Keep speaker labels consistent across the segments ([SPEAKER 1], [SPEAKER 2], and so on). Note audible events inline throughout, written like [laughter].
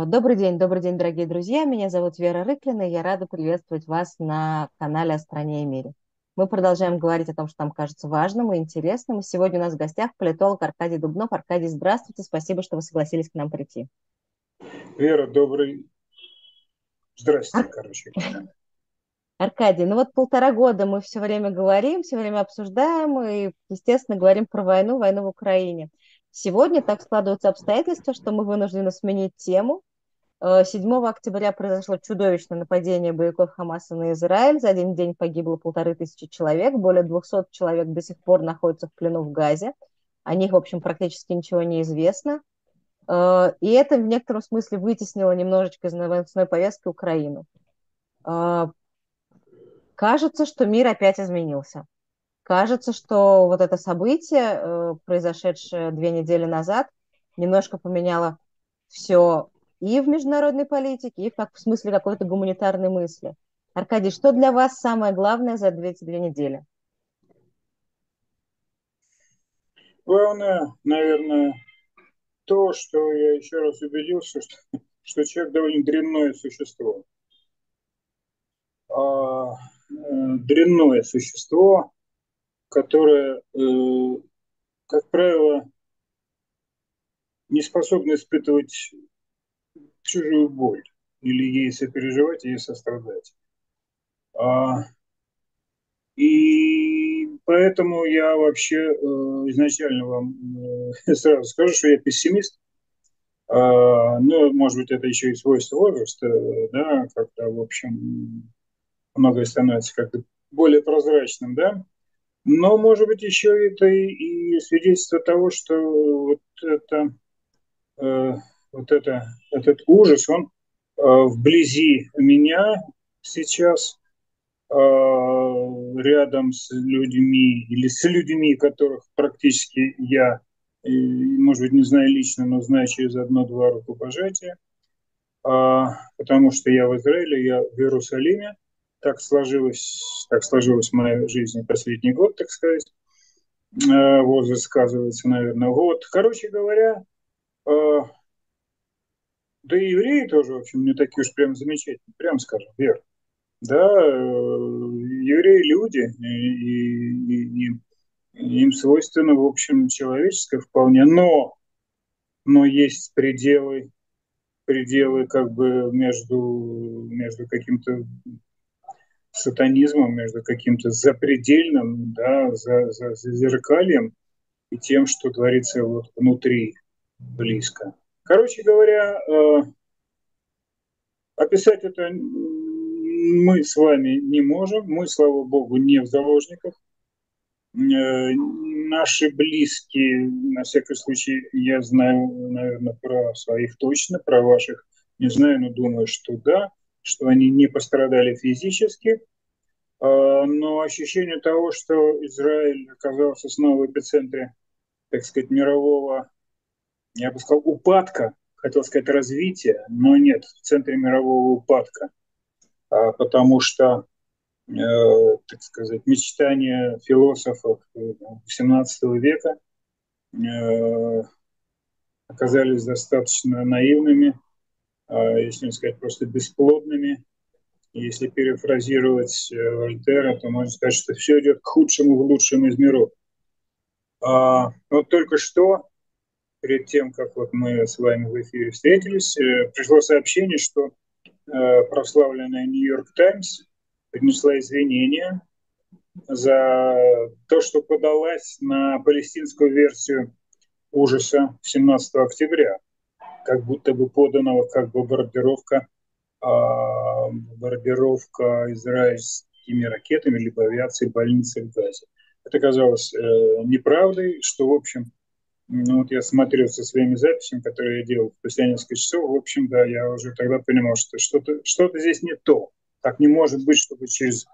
[SPEAKER 1] А, добрый день, добрый день, дорогие друзья. Меня зовут Вера Рыклина, и я рада приветствовать вас на канале «О стране и мире». Мы продолжаем говорить о том, что нам кажется важным и интересным. И сегодня у нас в гостях политолог Аркадий Дубнов. Аркадий, здравствуйте, спасибо, что вы согласились к нам прийти.
[SPEAKER 2] Вера, добрый... Здравствуйте, Ар... короче.
[SPEAKER 1] Аркадий, ну вот полтора года мы все время говорим, все время обсуждаем и, естественно, говорим про войну, войну в Украине. Сегодня так складываются обстоятельства, что мы вынуждены сменить тему. 7 э, октября произошло чудовищное нападение боевиков Хамаса на Израиль. За один день погибло полторы тысячи человек. Более 200 человек до сих пор находятся в плену в Газе. О них, в общем, практически ничего не известно. Э, и это в некотором смысле вытеснило немножечко из новостной повестки Украину. Э, кажется, что мир опять изменился. Кажется, что вот это событие, произошедшее две недели назад, немножко поменяло все и в международной политике, и в, как, в смысле какой-то гуманитарной мысли. Аркадий, что для вас самое главное за две, две недели?
[SPEAKER 2] Главное, наверное, то, что я еще раз убедился, что, [laughs] что человек довольно дрянное существо. А, э, дрянное существо, которая, э, как правило, не способна испытывать чужую боль или ей сопереживать, ей сострадать. А, и поэтому я вообще э, изначально вам э, [laughs] сразу скажу, что я пессимист. А, ну, может быть, это еще и свойство возраста, да, когда, в общем, многое становится как-то более прозрачным, да. Но, может быть, еще это и свидетельство того, что вот это, э, вот это, этот ужас, он э, вблизи меня сейчас, э, рядом с людьми или с людьми, которых практически я, э, может быть, не знаю лично, но знаю через одно-два рукопожатия, э, потому что я в Израиле, я в Иерусалиме, так сложилось, так сложилась моя жизнь последний год, так сказать. Э, возраст сказывается, наверное, год. Короче говоря, э, да и евреи тоже, в общем, не такие уж прям замечательные, прям скажем, Вер. Да, э, евреи люди, и, и, и им свойственно, в общем, человеческое вполне, но, но есть пределы, пределы как бы между, между каким-то сатанизмом, между каким-то запредельным, да, за, за, за зеркальем и тем, что творится вот внутри, близко. Короче говоря, э, описать это мы с вами не можем. Мы, слава богу, не в заложниках. Э, наши близкие, на всякий случай, я знаю, наверное, про своих точно, про ваших не знаю, но думаю, что да что они не пострадали физически, а, но ощущение того, что Израиль оказался снова в эпицентре, так сказать, мирового, я бы сказал, упадка, хотел сказать развития, но нет, в центре мирового упадка, а, потому что, э, так сказать, мечтания философов XVII века э, оказались достаточно наивными, а, если не сказать просто бесплодными. Если перефразировать э, Вольтера, то можно сказать, что все идет к худшему в лучшем из миров. А, вот только что, перед тем, как вот мы с вами в эфире встретились, э, пришло сообщение, что э, прославленная Нью-Йорк Таймс принесла извинения за то, что подалась на палестинскую версию ужаса 17 октября как будто бы поданного как бомбардировка, а, бомбардировка израильскими ракетами либо авиацией больницы в Газе. Это казалось э, неправдой, что, в общем, ну, вот я смотрел со своими записями, которые я делал спустя несколько часов, в общем, да, я уже тогда понимал, что что-то что здесь не то. Так не может быть, чтобы через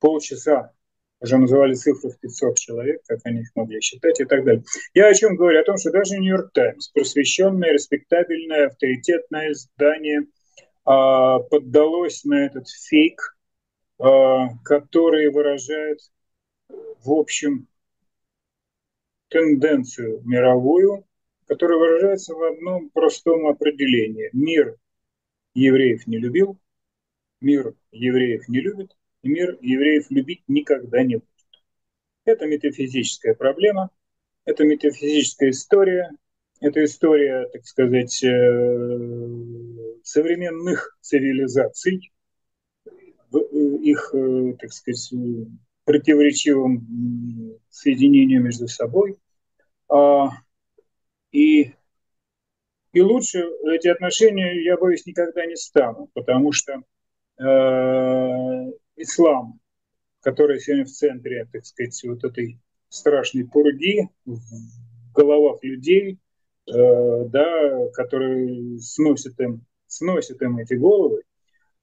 [SPEAKER 2] полчаса уже называли цифру в 500 человек, как они их могли считать и так далее. Я о чем говорю? О том, что даже Нью-Йорк Таймс, просвещенное, респектабельное, авторитетное издание, а, поддалось на этот фейк, а, который выражает, в общем, тенденцию мировую который выражается в одном простом определении. Мир евреев не любил, мир евреев не любит, и мир евреев любить никогда не будет. Это метафизическая проблема, это метафизическая история, это история, так сказать, э, современных цивилизаций, э, их, э, так сказать, противоречивым соединению между собой. А, и, и лучше эти отношения, я боюсь, никогда не станут, потому что э, ислам, который сегодня в центре, так сказать, вот этой страшной пурги в головах людей, э, да, которые сносят им, сносят им эти головы,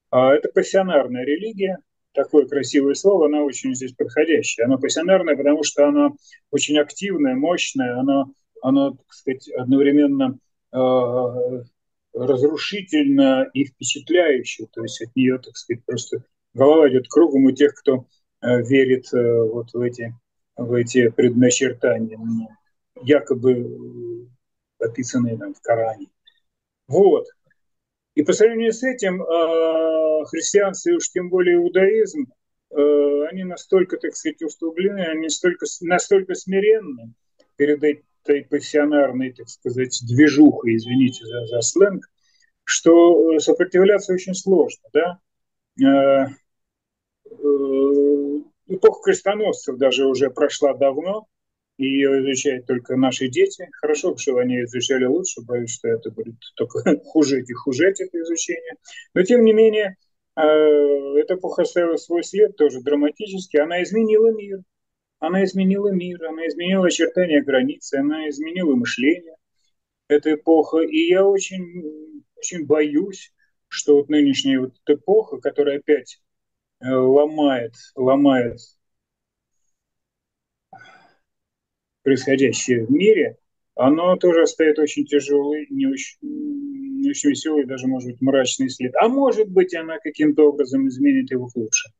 [SPEAKER 2] а это пассионарная религия, такое красивое слово, оно очень здесь подходящее. Оно пассионарное, потому что оно очень активное, мощное, оно, оно так сказать, одновременно э, разрушительно и впечатляюще. То есть от нее, так сказать, просто голова идет кругом у тех, кто э, верит э, вот в эти, в эти предначертания, якобы описанные там в Коране. Вот. И по сравнению с этим э, христианство и уж тем более иудаизм, э, они настолько, так сказать, устуглены, они настолько, настолько смиренны перед этой пассионарной, так сказать, движухой, извините за, за сленг, что сопротивляться очень сложно. Да? Э, эпоха крестоносцев даже уже прошла давно, и ее изучают только наши дети. Хорошо, что они изучали лучше, боюсь, что это будет только [laughs] хуже и хуже это изучение. Но тем не менее, э, эта эпоха оставила свой след, тоже драматический. Она изменила мир. Она изменила мир, она изменила очертания границы, она изменила мышление. Эта эпоха. И я очень, очень боюсь, что вот нынешняя вот эпоха, которая опять э, ломает, ломает происходящее в мире, оно тоже оставит очень тяжелый, не очень, не очень веселый, даже, может быть, мрачный след. А может быть, она каким-то образом изменит его к лучшему.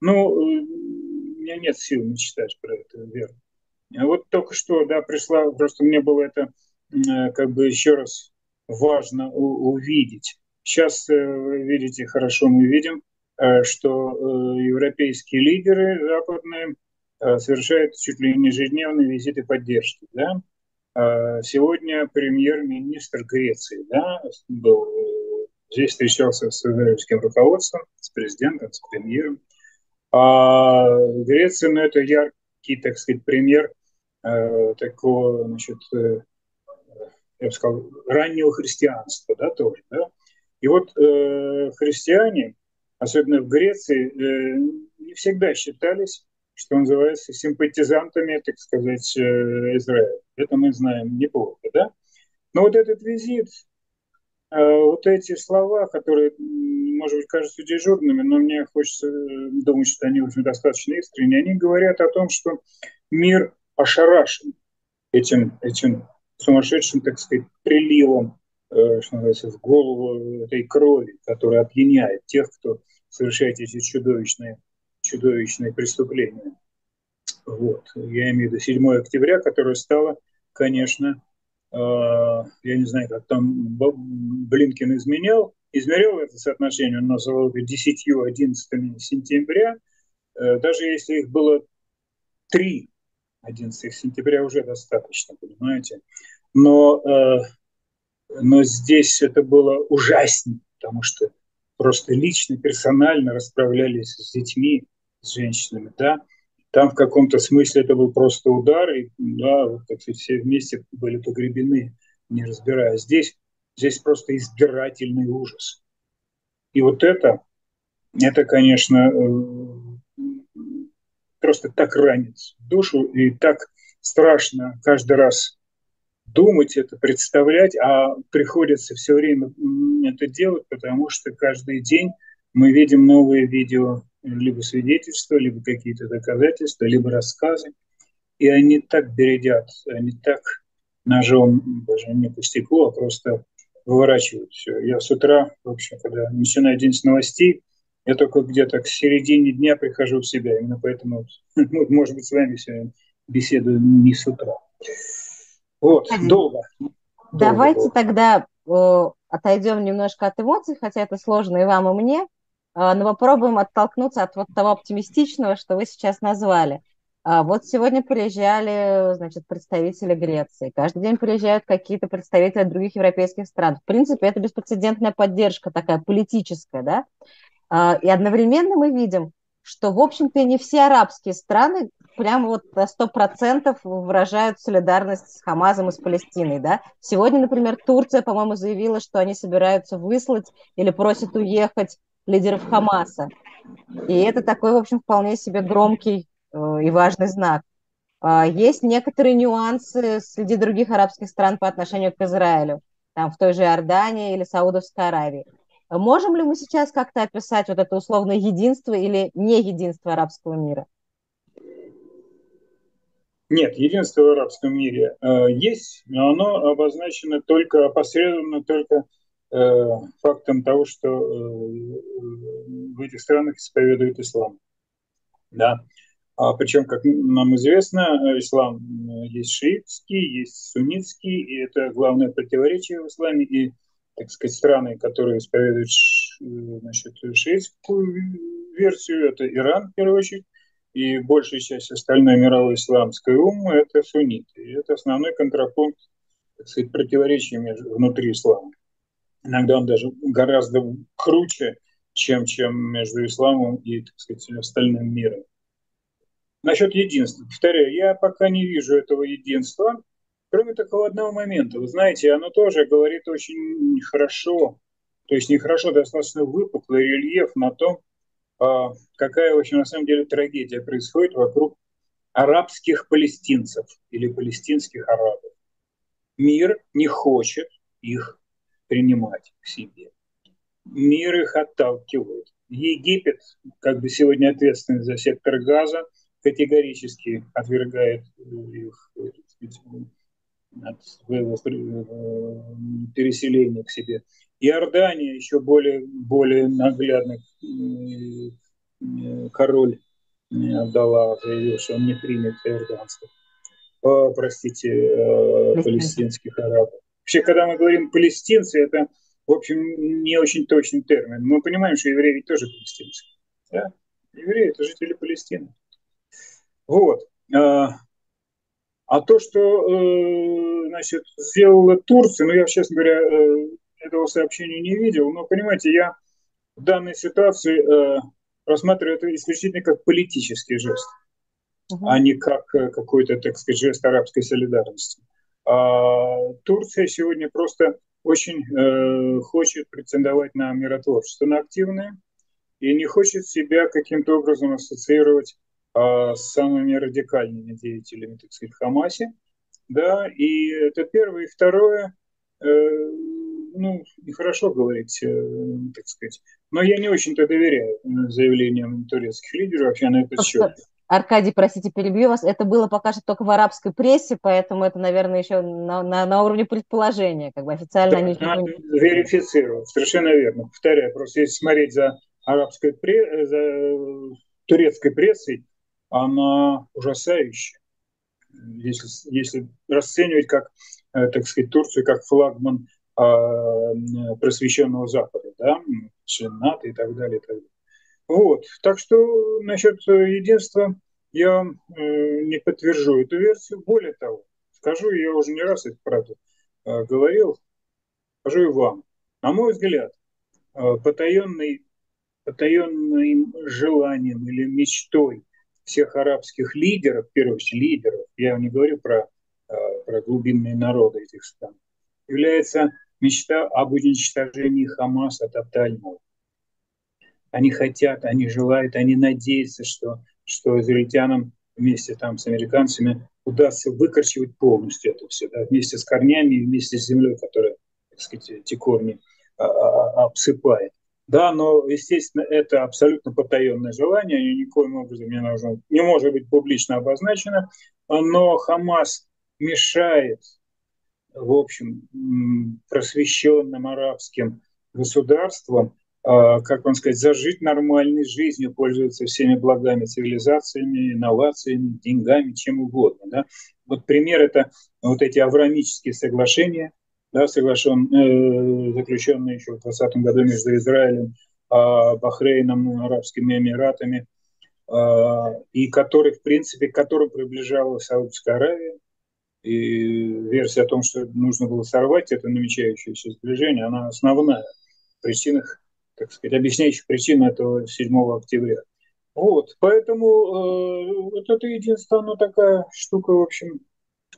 [SPEAKER 2] Ну, у меня нет сил мечтать про это, верно. А вот только что, да, пришла, просто мне было это как бы еще раз важно увидеть. Сейчас, э, видите, хорошо мы видим, э, что э, европейские лидеры западные Э, совершает чуть ли не ежедневные визиты поддержки. Да? А сегодня премьер-министр Греции да, был э, здесь встречался с израильским руководством, с президентом, с премьером. А Греция, ну, это яркий, так сказать, пример э, такого, значит, э, я бы сказал, раннего христианства, да, тоже, да. И вот э, христиане, особенно в Греции, э, не всегда считались что называется, симпатизантами, так сказать, э, Израиля. Это мы знаем неплохо, да? Но вот этот визит, э, вот эти слова, которые, может быть, кажутся дежурными, но мне хочется э, думать, что они уже достаточно искренние, они говорят о том, что мир ошарашен этим, этим сумасшедшим, так сказать, приливом, что называется, в голову этой крови, которая опьяняет тех, кто совершает эти чудовищные чудовищные преступления. Вот. Я имею в виду 7 октября, которое стало, конечно, э, я не знаю, как там Блинкин изменял, измерял это соотношение, он назвал это 10-11 сентября, э, даже если их было 3 11 сентября уже достаточно, понимаете. Но, э, но здесь это было ужаснее, потому что просто лично, персонально расправлялись с детьми, с женщинами, да, там в каком-то смысле это был просто удар, и да, вот, сказать, все вместе были погребены, не разбирая. Здесь, здесь просто избирательный ужас. И вот это, это, конечно, э, просто так ранит душу и так страшно каждый раз думать это, представлять, а приходится все время это делать, потому что каждый день мы видим новые видео либо свидетельства, либо какие-то доказательства, либо рассказы. И они так бередят, они так ножом, даже не по стеклу, а просто выворачивают все. Я с утра, в общем, когда начинаю день с новостей, я только где-то к середине дня прихожу в себя. Именно поэтому, [laughs] ну, может быть, с вами сегодня беседую не с утра. Вот, долго.
[SPEAKER 1] Давайте тогда э, отойдем немножко от эмоций, хотя это сложно и вам, и мне, но попробуем оттолкнуться от вот того оптимистичного, что вы сейчас назвали. А вот сегодня приезжали, значит, представители Греции. Каждый день приезжают какие-то представители других европейских стран. В принципе, это беспрецедентная поддержка такая политическая, да? А, и одновременно мы видим, что, в общем-то, не все арабские страны прямо вот на сто процентов выражают солидарность с Хамазом и с Палестиной, да. Сегодня, например, Турция, по-моему, заявила, что они собираются выслать или просят уехать лидеров Хамаса. И это такой, в общем, вполне себе громкий Э, и важный знак. А, есть некоторые нюансы среди других арабских стран по отношению к Израилю, там в той же Иордании или Саудовской Аравии. Можем ли мы сейчас как-то описать вот это условное единство или не единство арабского мира?
[SPEAKER 2] Нет, единство в арабском мире э, есть, но оно обозначено только опосредованно только фактом того, что э, в этих странах исповедуют ислам. Да. А причем, как нам известно, ислам э, есть шиитский, есть суннитский, и это главное противоречие в исламе. И, так сказать, страны, которые исповедуют э, значит, шиитскую версию, это Иран, в первую очередь, и большая часть остальной мировой исламской умы – это сунниты. И это основной контрапункт, так сказать, противоречия между, внутри ислама. Иногда он даже гораздо круче, чем, чем между исламом и, так сказать, остальным миром. Насчет единства. Повторяю, я пока не вижу этого единства, кроме такого одного момента. Вы знаете, оно тоже говорит очень хорошо, то есть нехорошо, достаточно выпуклый рельеф на том, а, какая, в общем, на самом деле трагедия происходит вокруг арабских палестинцев или палестинских арабов. Мир не хочет их принимать к себе. Мир их отталкивает. Египет, как бы сегодня ответственный за сектор газа, категорически отвергает их от своего переселения к себе. Иордания еще более, более наглядный король Абдалла заявил, что он не примет иорданцев, простите, э, палестинских арабов. Вообще, когда мы говорим палестинцы, это, в общем, не очень точный термин. Мы понимаем, что евреи тоже палестинцы. Да? Евреи – это жители Палестины. Вот. А, а то, что э, значит, сделала Турция, ну я, честно говоря, э, этого сообщения не видел, но, понимаете, я в данной ситуации э, рассматриваю это исключительно как политический жест, угу. а не как какой-то, так сказать, жест арабской солидарности. А Турция сегодня просто очень э, хочет претендовать на миротворчество, на активное, и не хочет себя каким-то образом ассоциировать а, с самыми радикальными деятелями, так сказать, Хамасе. Да, и это первое. И второе, э, ну, нехорошо говорить, э, так сказать, но я не очень-то доверяю заявлениям турецких лидеров вообще на этот счет.
[SPEAKER 1] Аркадий, простите, перебью вас. Это было пока что только в арабской прессе, поэтому это, наверное, еще на, на, на уровне предположения, как бы официально да, они
[SPEAKER 2] надо не... верифицировать, совершенно верно. Повторяю, просто если смотреть за арабской пресс, за турецкой прессой, она ужасающая. Если, если расценивать как, э, так сказать, Турцию как флагман а, просвещенного Запада, да, член НАТО и так далее, и так далее. Вот. Так что насчет единства я э, не подтвержу эту версию. Более того, скажу, я уже не раз это, правда, э, говорил, скажу и вам. На мой взгляд, э, потаенный, потаенным желанием или мечтой всех арабских лидеров, в первую очередь лидеров, я не говорю про, про глубинные народы этих стран, является мечта об уничтожении Хамаса тотального. Они хотят, они желают, они надеются, что, что израильтянам вместе там с американцами удастся выкорчевать полностью это все, да, вместе с корнями вместе с землей, которая, так сказать, эти корни а, а, обсыпает. Да, но, естественно, это абсолютно потаенное желание, и никоим образом не, нужно, не может быть публично обозначено, но Хамас мешает, в общем, просвещенным арабским государствам, а, как вам сказать, зажить нормальной жизнью, пользоваться всеми благами цивилизациями, инновациями, деньгами, чем угодно. Да? Вот пример – это вот эти аврамические соглашения, да, соглашен, э, заключенный еще в 2020 году между Израилем, э, Бахрейном, Арабскими Эмиратами, э, и который, в принципе, к которому приближалась Саудовская Аравия. И версия о том, что нужно было сорвать это намечающееся сближение, она основная в причинах, так сказать, объясняющих причины этого 7 октября. Вот, поэтому э, вот это единственная такая штука, в общем,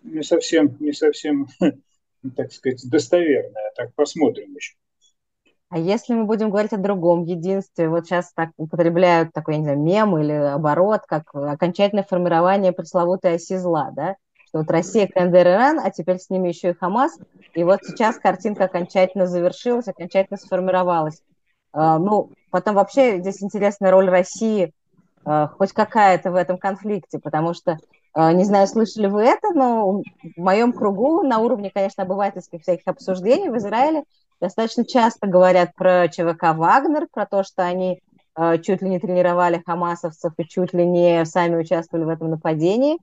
[SPEAKER 2] не совсем, не совсем, [laughs] так сказать, достоверная. Так посмотрим еще.
[SPEAKER 1] А если мы будем говорить о другом единстве, вот сейчас так употребляют такой, я не знаю, мем или оборот, как окончательное формирование пресловутой оси зла, да? Что вот Россия, КНДР, Иран, а теперь с ними еще и Хамас. И вот сейчас картинка окончательно завершилась, окончательно сформировалась. А, ну, потом вообще здесь интересная роль России – Э, хоть какая-то в этом конфликте, потому что, э, не знаю, слышали вы это, но в моем кругу на уровне, конечно, обывательских всяких обсуждений в Израиле достаточно часто говорят про ЧВК «Вагнер», про то, что они чуть ли не тренировали хамасовцев и чуть ли не сами участвовали в этом нападении.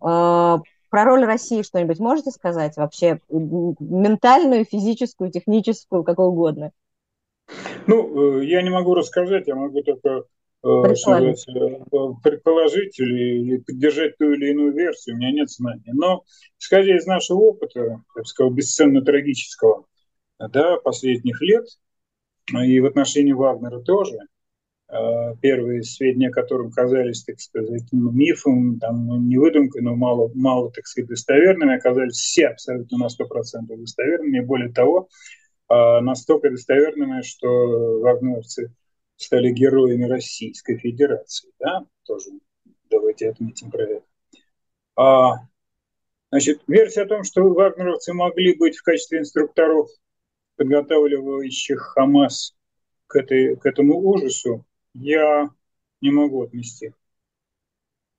[SPEAKER 1] Про роль России что-нибудь можете сказать вообще? Ментальную, физическую, техническую, какую угодно.
[SPEAKER 2] Ну, я не могу рассказать, я могу только предположить. предположить или, или поддержать ту или иную версию, у меня нет знаний. Но, исходя из нашего опыта, я бы сказал, бесценно-трагического, да, последних лет, и в отношении Вагнера тоже, первые сведения о котором казались, так сказать, ну, мифом, там, ну, не выдумкой, но мало, мало, так сказать, достоверными, оказались все абсолютно на 100% достоверными, и более того, настолько достоверными, что вагнеровцы – стали героями Российской Федерации, да, тоже давайте отметим про это. А, значит, версия о том, что вагнеровцы могли быть в качестве инструкторов, подготавливающих Хамас к, этой, к этому ужасу, я не могу отмести.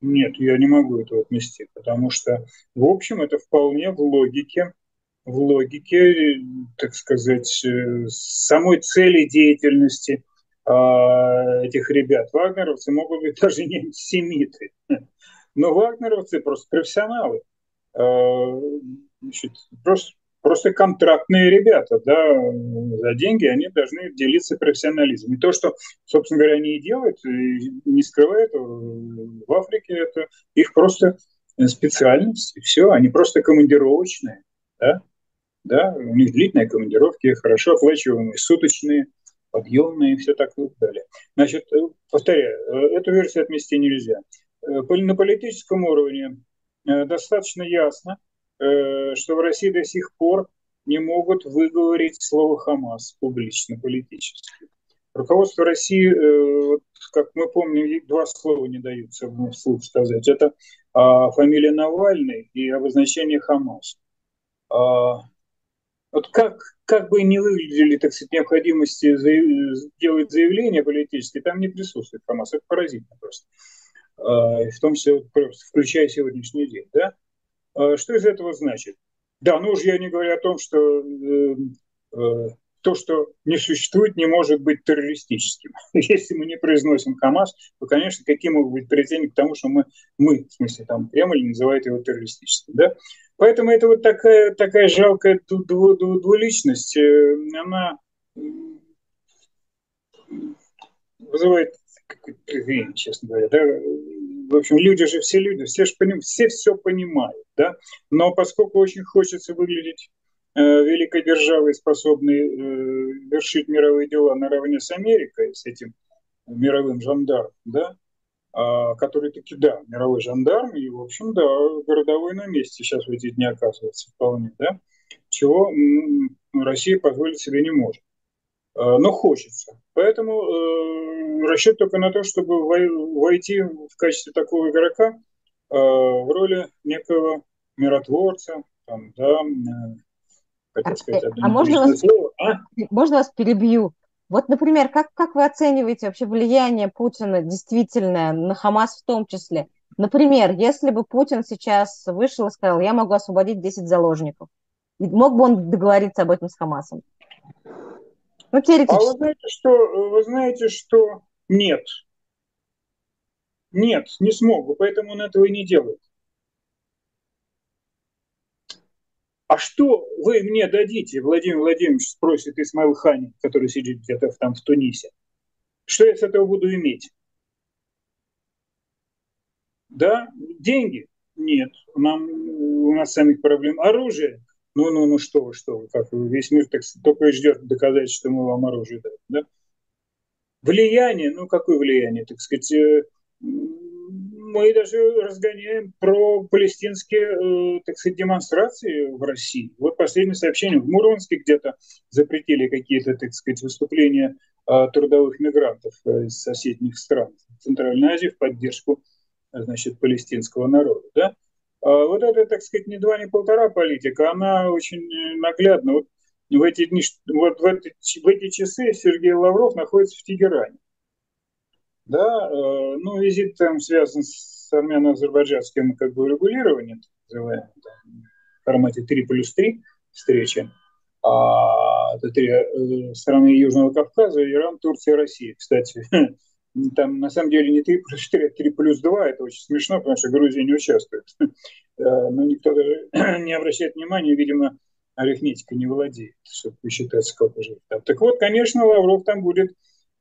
[SPEAKER 2] Нет, я не могу этого отмести, потому что, в общем, это вполне в логике, в логике, так сказать, э, самой цели деятельности – а, этих ребят. Вагнеровцы могут быть даже не антисемиты. [laughs] Но вагнеровцы просто профессионалы. А, значит, просто, просто контрактные ребята. Да, за деньги они должны делиться профессионализмом. И то, что, собственно говоря, они и делают, не скрывают, в Африке это их просто специальность. И все, они просто командировочные. Да? Да, у них длительные командировки, хорошо оплачиваемые, суточные – подъемные и все так далее. Значит, э, повторяю, э, эту версию отмести нельзя. Э, на политическом уровне достаточно ясно, что в России до сих пор не могут выговорить слово «Хамас» публично, политически. Руководство России, как мы помним, два слова не даются вслух сказать. Это а, фамилия Навальный и обозначение «Хамас». Вот как, как бы ни выглядели, так сказать, необходимости делать заявления политические, там не присутствует Хамас. Это поразительно просто. А, в том числе, включая сегодняшний день. Да? А, что из этого значит? Да, ну уж я не говорю о том, что э, э, то, что не существует, не может быть террористическим. [laughs] Если мы не произносим Хамас, то, конечно, какие могут быть претензии к тому, что мы, мы в смысле, там, Кремль называет его террористическим. Да? Поэтому это вот такая, такая жалкая двуличность, э, она вызывает какое-то честно говоря. Да? В общем, люди же все люди, все, же поним, все все понимают, да? но поскольку очень хочется выглядеть великой державой, способной э, вершить мировые дела наравне с Америкой, с этим мировым жандармом, да, а, который таки, да, мировой жандарм, и, в общем, да, городовой на месте сейчас в эти дни оказывается вполне, да, чего Россия позволить себе не может. А, но хочется. Поэтому э, расчет только на то, чтобы войти в качестве такого игрока э, в роли некого миротворца, там, да,
[SPEAKER 1] э, как сказать, а можно вас, слово, а? можно вас перебью? Вот, например, как, как вы оцениваете вообще влияние Путина действительно на Хамас в том числе? Например, если бы Путин сейчас вышел и сказал, я могу освободить 10 заложников, мог бы он договориться об этом с Хамасом?
[SPEAKER 2] Ну, теоретически. А вы знаете, что, вы знаете, что нет. Нет, не смог бы, поэтому он этого и не делает. А что вы мне дадите, Владимир Владимирович спросит Исмаил Хани, который сидит где-то там в Тунисе. Что я с этого буду иметь? Да, деньги? Нет, нам, у нас самих проблем. Оружие? Ну, ну, ну, что что как весь мир так, только и ждет доказать, что мы вам оружие даем, да? Влияние, ну, какое влияние, так сказать, э, мы даже разгоняем про палестинские, э, так сказать, демонстрации в России. Вот последнее сообщение в Мурманске где-то запретили какие-то, так сказать, выступления э, трудовых мигрантов из соседних стран Центральной Азии в поддержку, значит, палестинского народа, да? А вот это, так сказать, не два, не полтора политика, она очень наглядна. Вот в эти дни, вот в эти, в эти часы Сергей Лавров находится в Тегеране. Да, э, ну, визит там связан с армяно-азербайджанским как бы регулированием, называемым, там, в формате 3 плюс 3 встречи. А, это три э, страны Южного Кавказа, Иран, Турция, Россия. Кстати, [laughs] там на самом деле не 3 плюс 4, а 3 плюс 2. Это очень смешно, потому что Грузия не участвует. [laughs] Э, но никто даже [clears throat] не обращает внимания, видимо, арифметика не владеет, чтобы посчитать, сколько же. Так вот, конечно, Лавров там будет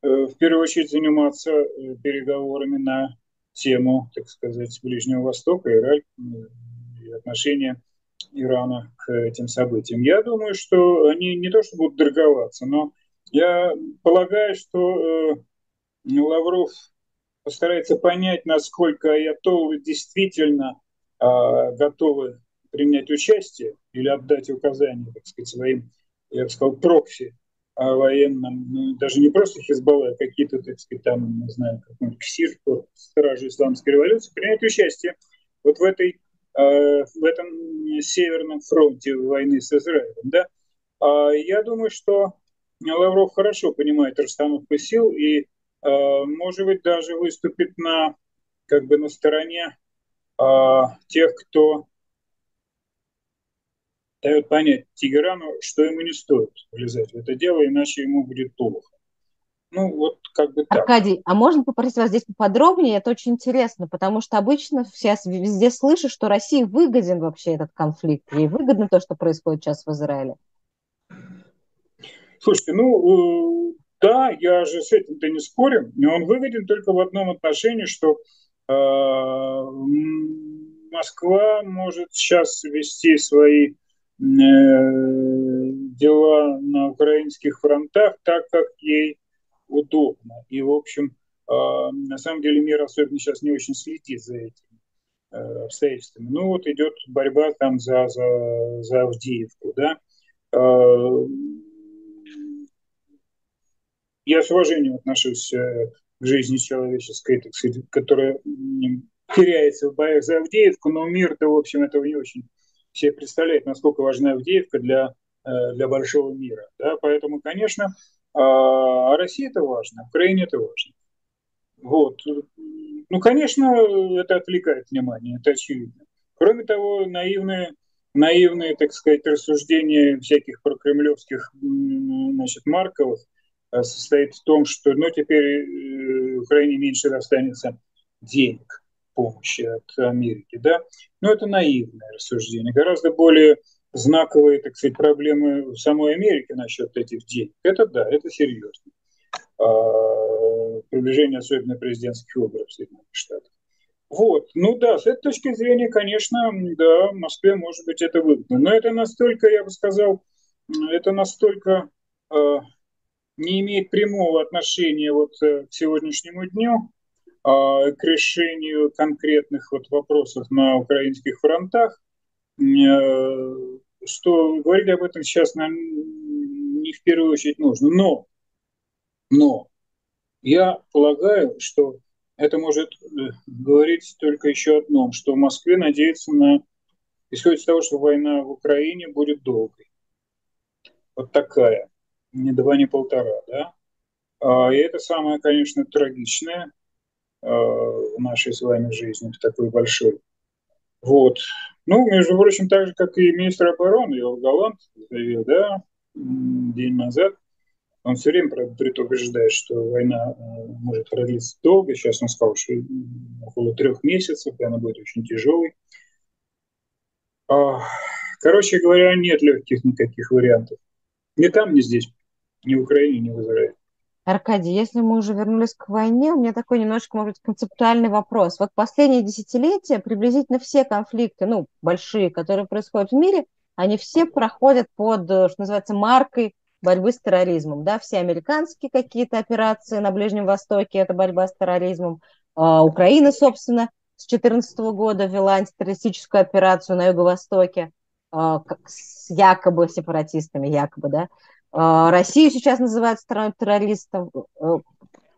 [SPEAKER 2] в первую очередь заниматься э, переговорами на тему, так сказать, Ближнего Востока, Ирак и отношения Ирана к этим событиям. Я думаю, что они не то что будут торговаться, но я полагаю, что Лавров постарается понять, насколько аятоллы действительно э, готовы принять участие или отдать указания, так сказать, своим, я бы сказал, прокси военным, ну, даже не просто Хизбалла, а какие-то, так сказать, там, не знаю, какой-нибудь КСИР, Стражи Исламской революции, принять участие вот в этой э, в этом северном фронте войны с Израилем. Да? А я думаю, что Лавров хорошо понимает расстановку сил и Э, может быть, даже выступит на, как бы на стороне а, тех, кто дает понять Тегерану, что ему не стоит влезать в это дело, иначе ему будет плохо. Ну, вот как бы так.
[SPEAKER 1] Аркадий, а можно попросить вас здесь поподробнее? Это очень интересно, потому что обычно сейчас везде слышу, что России выгоден вообще этот конфликт. Ей выгодно то, что происходит сейчас в Израиле.
[SPEAKER 2] Слушайте, ну, э, да, я же с этим-то не спорю, но он выгоден только в одном отношении, что э, Москва может сейчас вести свои дела на украинских фронтах так, как ей удобно. И, в общем, э, на самом деле мир особенно сейчас не очень следит за этими э, обстоятельствами. Ну вот идет борьба там за, за, за Авдеевку, да. Э, я с уважением отношусь э, к жизни человеческой, так сказать, которая теряется в боях за Авдеевку, но мир-то, в общем, этого не очень все представляет, насколько важна Авдеевка для, э, для большого мира. Да? Поэтому, конечно, а, а России это важно, Украине это важно. Вот. Ну, конечно, это отвлекает внимание, это очевидно. Кроме того, наивные, наивные, так сказать, рассуждения всяких прокремлевских значит, Марковых Э, состоит в том, что ну, теперь э, Украине меньше достанется денег помощи от Америки. Да? Но это наивное рассуждение. Гораздо более знаковые, так сказать, проблемы в самой Америке насчет этих денег. Это да, это серьезно. А, приближение особенно президентских выборов в Соединенных Штатах. Вот, ну да, с этой точки зрения, конечно, да, Москве может быть это выгодно. Но это настолько, я бы сказал, это настолько э, не имеет прямого отношения вот э, к сегодняшнему дню, к решению конкретных вот вопросов на украинских фронтах, э, что говорить об этом сейчас нам не в первую очередь нужно. Но, но я полагаю, что это может э, говорить только еще одном, что в Москве надеется на, исходит из того, что война в Украине будет долгой. Вот такая не два, не полтора, да. А, и это самое, конечно, трагичное а, в нашей с вами жизни, такой большой. Вот. Ну, между прочим, так же, как и министр обороны Йол Галант заявил, да, день назад, он все время предупреждает, что война а, может продлиться долго. Сейчас он сказал, что около трех месяцев, и она будет очень тяжелой. Короче говоря, нет легких никаких вариантов. Ни там, ни здесь, ни в Украине, ни в Израиле.
[SPEAKER 1] Аркадий, если мы уже вернулись к войне, у меня такой немножко, может быть, концептуальный вопрос. Вот последние десятилетия приблизительно все конфликты, ну, большие, которые происходят в мире, они все проходят под, что называется, маркой борьбы с терроризмом. Да? Все американские какие-то операции на Ближнем Востоке – это борьба с терроризмом. А, Украина, собственно, с 2014 года вела антитеррористическую операцию на Юго-Востоке а, с якобы сепаратистами, якобы, да. А, Россию сейчас называют страной террористов. Э,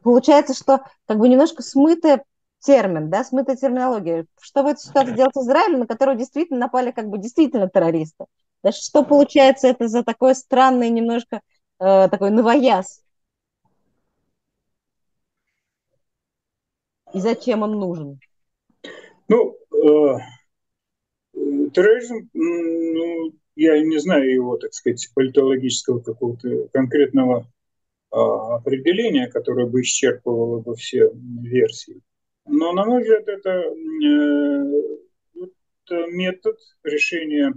[SPEAKER 1] получается, что как бы немножко смытый термин, да, смытая терминология. Что в этой ситуации делать Израиль, на которого действительно напали как бы действительно террористы? Да что получается это за такой странный немножко э, такой новояз? И зачем он нужен?
[SPEAKER 2] Ну, э, терроризм, ну, я не знаю его, так сказать, политологического какого-то конкретного а, определения, которое бы исчерпывало бы все версии. Но, на мой взгляд, это, э, это метод решения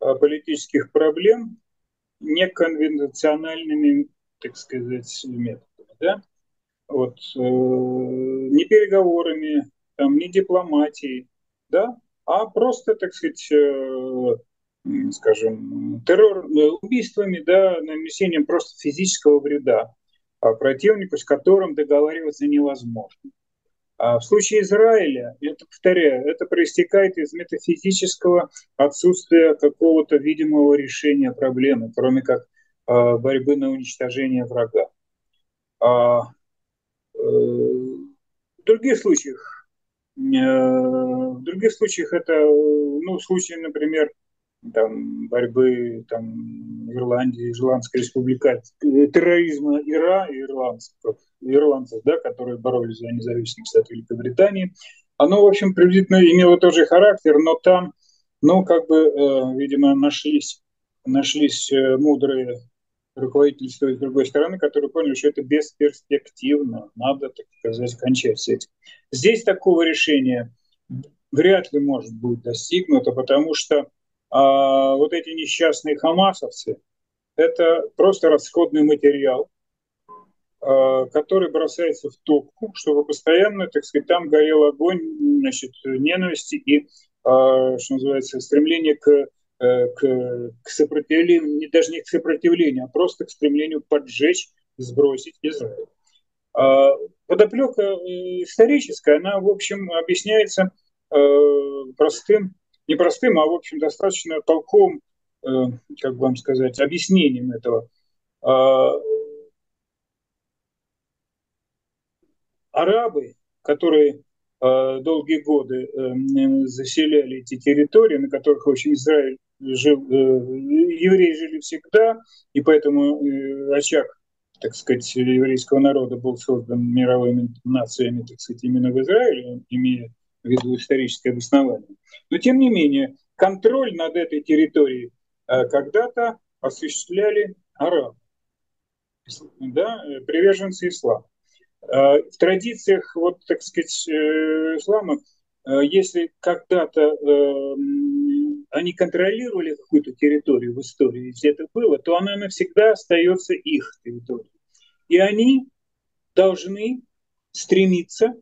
[SPEAKER 2] а, политических проблем неконвенциональными, так сказать, методами. Да? Вот, э, не переговорами, там, не дипломатией, да, а просто, так сказать, э, скажем, террор, э, убийствами, да, нанесением просто физического вреда противнику, с которым договариваться невозможно. А в случае Израиля, это повторяю, это проистекает из метафизического отсутствия какого-то видимого решения проблемы, кроме как э, борьбы на уничтожение врага. А, э, в других случаях, э, в других случаях это, ну, в случае, например, там, борьбы там, Ирландии, Ирландской республики, терроризма Ира ирландцев, ирландцев, да, которые боролись за независимость от Великобритании. Оно, в общем, приблизительно имело тот же характер, но там, ну, как бы, э, видимо, нашлись, нашлись э, мудрые руководители с с другой стороны, которые поняли, что это бесперспективно, надо, так сказать, кончать с этим. Здесь такого решения вряд ли может быть достигнуто, потому что а вот эти несчастные хамасовцы – это просто расходный материал, а, который бросается в топку, чтобы постоянно, так сказать, там горел огонь значит, ненависти и, а, что называется, стремление к, э, к, к сопротивлению, не даже не к сопротивлению, а просто к стремлению поджечь, сбросить Израиль. А, подоплека э, историческая, она, в общем, объясняется э, простым непростым, а, в общем, достаточно толковым, э, как вам сказать, объяснением этого. А, арабы, которые э, долгие годы э, заселяли эти территории, на которых, в общем, Израиль жил, евреи жили всегда, и поэтому очаг, так сказать, еврейского народа был создан мировыми нациями, так сказать, именно в Израиле, имея в виду историческое обоснование. Но тем не менее, контроль над этой территорией э, когда-то осуществляли арабы, да, э, приверженцы ислама. Э, в традициях, вот, так сказать, ислама, если когда-то они контролировали какую-то территорию в истории, если это было, то она навсегда остается их территорией. И они должны стремиться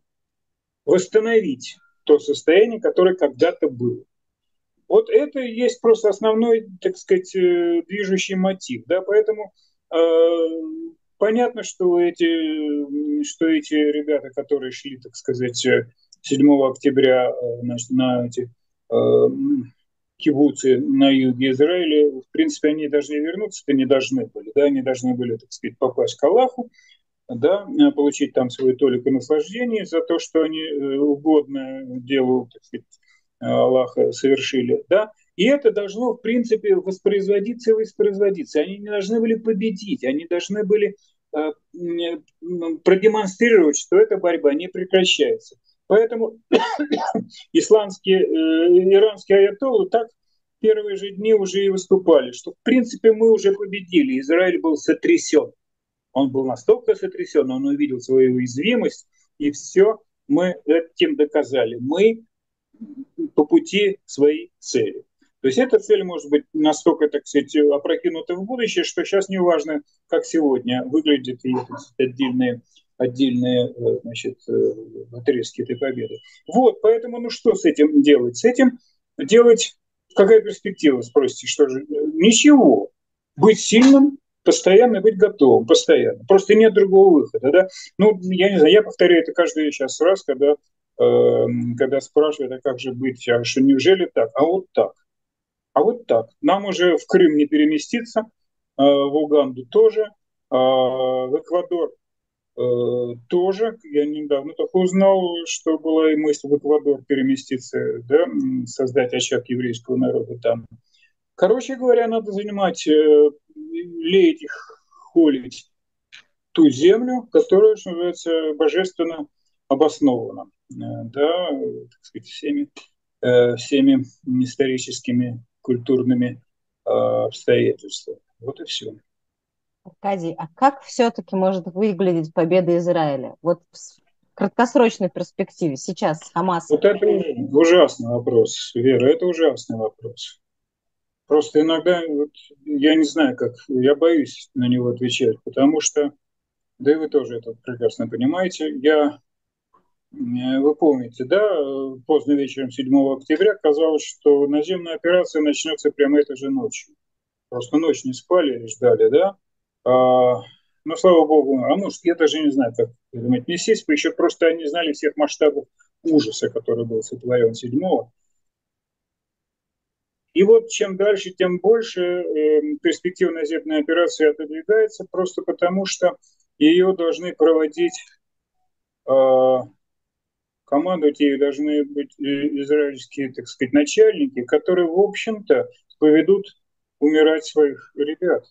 [SPEAKER 2] восстановить то состояние, которое когда-то было. Вот это и есть просто основной, так сказать, э, движущий мотив. Да? Поэтому э, понятно, что эти, что эти ребята, которые шли, так сказать, 7 октября э, значит, на эти э, кибуцы на юге Израиля, в принципе, они должны вернуться-то не должны были. Да? Они должны были, так сказать, попасть к Аллаху, да, э, получить там свою толику наслаждения за то, что они э, угодно делу, так сказать, Аллаха совершили, да, и это должно, в принципе, воспроизводиться и воспроизводиться. Они не должны были победить, они должны были э, продемонстрировать, что эта борьба не прекращается. Поэтому [coughs] исламские, э, иранские аятоллы так первые же дни уже и выступали, что, в принципе, мы уже победили. Израиль был сотрясен. Он был настолько сотрясен, он увидел свою уязвимость, и все мы этим доказали. Мы по пути своей цели. То есть эта цель может быть настолько, так сказать, опрокинута в будущее, что сейчас не важно, как сегодня выглядят ее отдельные, отдельные э, значит, э, отрезки этой победы. Вот, поэтому, ну что с этим делать? С этим делать какая перспектива, спросите, что же? Ничего. Быть сильным, постоянно быть готовым, постоянно. Просто нет другого выхода, да? Ну, я не знаю, я повторяю это каждый сейчас раз, когда, э, когда спрашивают, а как же быть, а что неужели так? А вот так. А вот так. Нам уже в Крым не переместиться, э, в Уганду тоже, э, в Эквадор э, тоже. Я недавно только узнал, что была и мысль в Эквадор переместиться, да, создать очаг еврейского народа там. Короче говоря, надо занимать, леять их, холить ту землю, которая, что называется, божественно обоснована, да, так сказать, всеми, всеми историческими культурными э, обстоятельствами. Вот и все.
[SPEAKER 1] Аркадий, а как все-таки может выглядеть победа Израиля? Вот в краткосрочной перспективе, сейчас с Хамасом.
[SPEAKER 2] Вот это ужасный вопрос, Вера, это ужасный вопрос. Просто иногда, вот, я не знаю, как, я боюсь на него отвечать, потому что, да и вы тоже это прекрасно понимаете, я Э, вы помните, да, поздно вечером 7 октября казалось, что наземная операция начнется прямо этой же ночью. Просто ночь не спали и ждали, да. А, но слава богу, а может, я даже не знаю, как не сесть, еще просто они знали всех масштабов ужаса, который был сотворен 7 и вот чем дальше, тем больше э, перспектива наземной операции отодвигается, просто потому что ее должны проводить э, командовать ею должны быть э, израильские, так сказать, начальники, которые, в общем-то, поведут умирать своих ребят.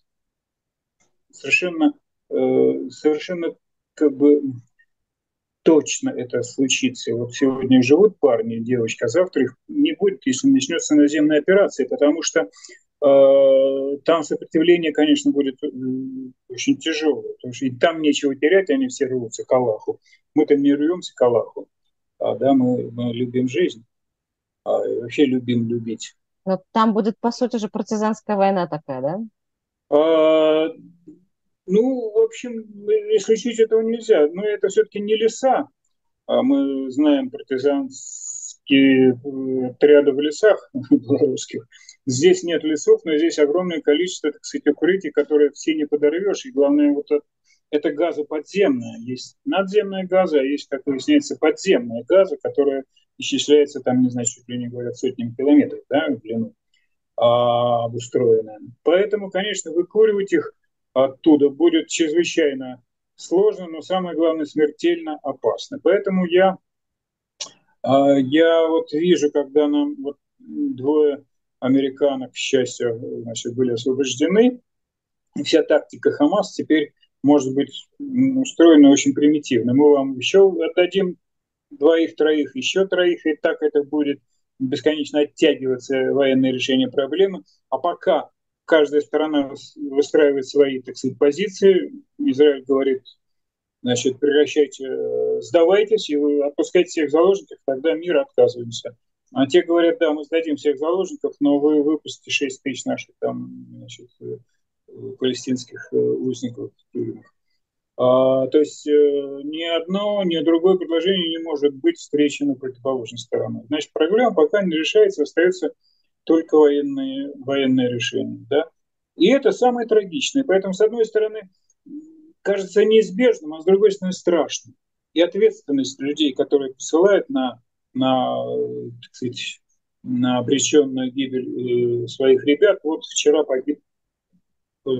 [SPEAKER 2] Совершенно, э, совершенно как бы точно это случится. Вот сегодня живут парни, девочка, а завтра их не будет, если начнется наземная операция, потому что э, там сопротивление, конечно, будет э, очень тяжелое, потому что и там нечего терять, они все рвутся к Аллаху. Мы там не рвемся к Аллаху а да, мы, мы любим жизнь, а, и вообще любим любить.
[SPEAKER 1] Но там будет, по сути же, партизанская война такая, да?
[SPEAKER 2] А, ну, в общем, исключить этого нельзя. Но это все-таки не леса. А мы знаем партизанские э, отряды в лесах [laughs] белорусских. Здесь нет лесов, но здесь огромное количество, так сказать, укрытий, которые все не подорвешь. И главное, вот это газы подземные. Есть надземные газы, а есть, как выясняется, подземные газы, которые исчисляются там, не знаю, чуть ли не говорят, сотнями километров да, в длину а, обустроены. Поэтому, конечно, выкуривать их оттуда будет чрезвычайно сложно, но самое главное, смертельно опасно. Поэтому я, а, я вот вижу, когда нам вот двое американок, к счастью, значит, были освобождены, вся тактика Хамас теперь может быть устроено очень примитивно. Мы вам еще отдадим двоих-троих, еще троих, и так это будет бесконечно оттягиваться военное решение проблемы. А пока каждая сторона выстраивает свои, так сказать, позиции, Израиль говорит, значит, прекращайте, э, сдавайтесь, и вы отпускайте всех заложников, тогда мир отказываемся. А те говорят, да, мы сдадим всех заложников, но вы выпустите 6 тысяч наших там, значит, э, палестинских э, узников в тюрьмах. А, то есть ни одно, ни другое предложение не может быть встречено противоположной стороной. Значит, проблема пока не решается, остается только военные, военное решение. Да? И это самое трагичное. Поэтому, с одной стороны, кажется неизбежным, а с другой стороны, страшным. И ответственность людей, которые посылают на, на, так сказать, на обреченную гибель э, своих ребят. Вот вчера погиб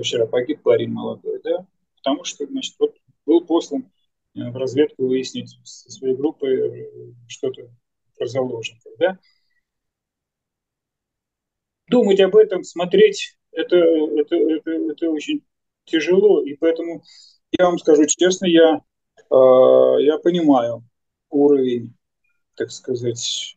[SPEAKER 2] вчера погиб парень молодой, да, потому что, значит, вот был послан э, в разведку выяснить со своей группой э, что-то про заложников, да. Думать об этом, смотреть, это, это, это, это очень тяжело, и поэтому я вам скажу честно, я, э, я понимаю уровень, так сказать,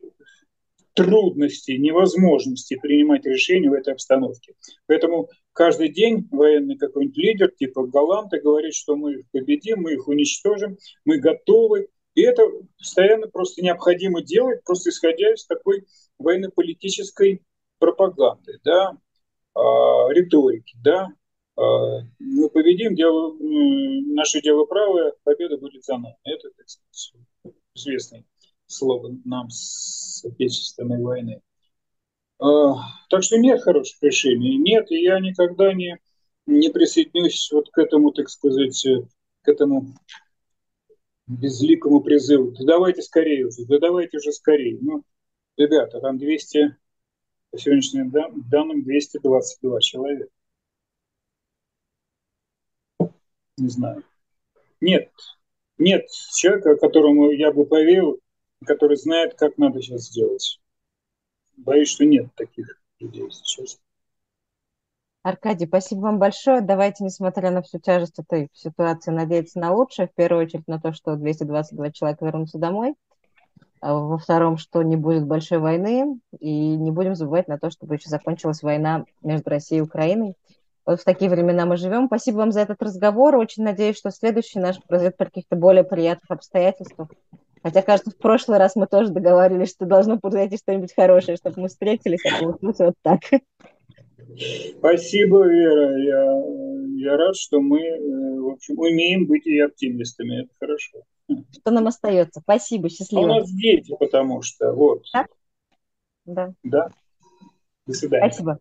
[SPEAKER 2] трудности, невозможности принимать решения в этой обстановке. Поэтому каждый день военный какой-нибудь лидер, типа Галанта, говорит, что мы их победим, мы их уничтожим, мы готовы. И это постоянно просто необходимо делать, просто исходя из такой военно-политической пропаганды, да, а, риторики, да, а, мы победим, дело, наше дело правое, победа будет за нами. Это, так сказать, известный слоган нам с Отечественной войны. А, так что нет хороших решений. Нет, и я никогда не, не присоединюсь вот к этому, так сказать, к этому безликому призыву. Да давайте скорее уже, да давайте уже скорее. Ну, ребята, там 200, по сегодняшним данным, 222 человека. Не знаю. Нет, нет человека, которому я бы поверил, который знает, как надо сейчас сделать. Боюсь, что нет таких людей сейчас.
[SPEAKER 1] Аркадий, спасибо вам большое. Давайте, несмотря на всю тяжесть этой ситуации, надеяться на лучшее. В первую очередь на то, что 222 человека вернутся домой. А во втором, что не будет большой войны. И не будем забывать на то, чтобы еще закончилась война между Россией и Украиной. Вот в такие времена мы живем. Спасибо вам за этот разговор. Очень надеюсь, что следующий наш произойдет при каких-то более приятных обстоятельствах. Хотя, кажется, в прошлый раз мы тоже договаривались, что должно произойти что-нибудь хорошее, чтобы мы встретились, а получилось вот так.
[SPEAKER 2] Спасибо, Вера. Я, я рад, что мы, э, в общем, умеем быть и оптимистами. Это хорошо.
[SPEAKER 1] Что нам остается? Спасибо, счастливо.
[SPEAKER 2] А у нас дети, потому что, вот.
[SPEAKER 1] Так? Да.
[SPEAKER 2] Да. До свидания.
[SPEAKER 1] Спасибо.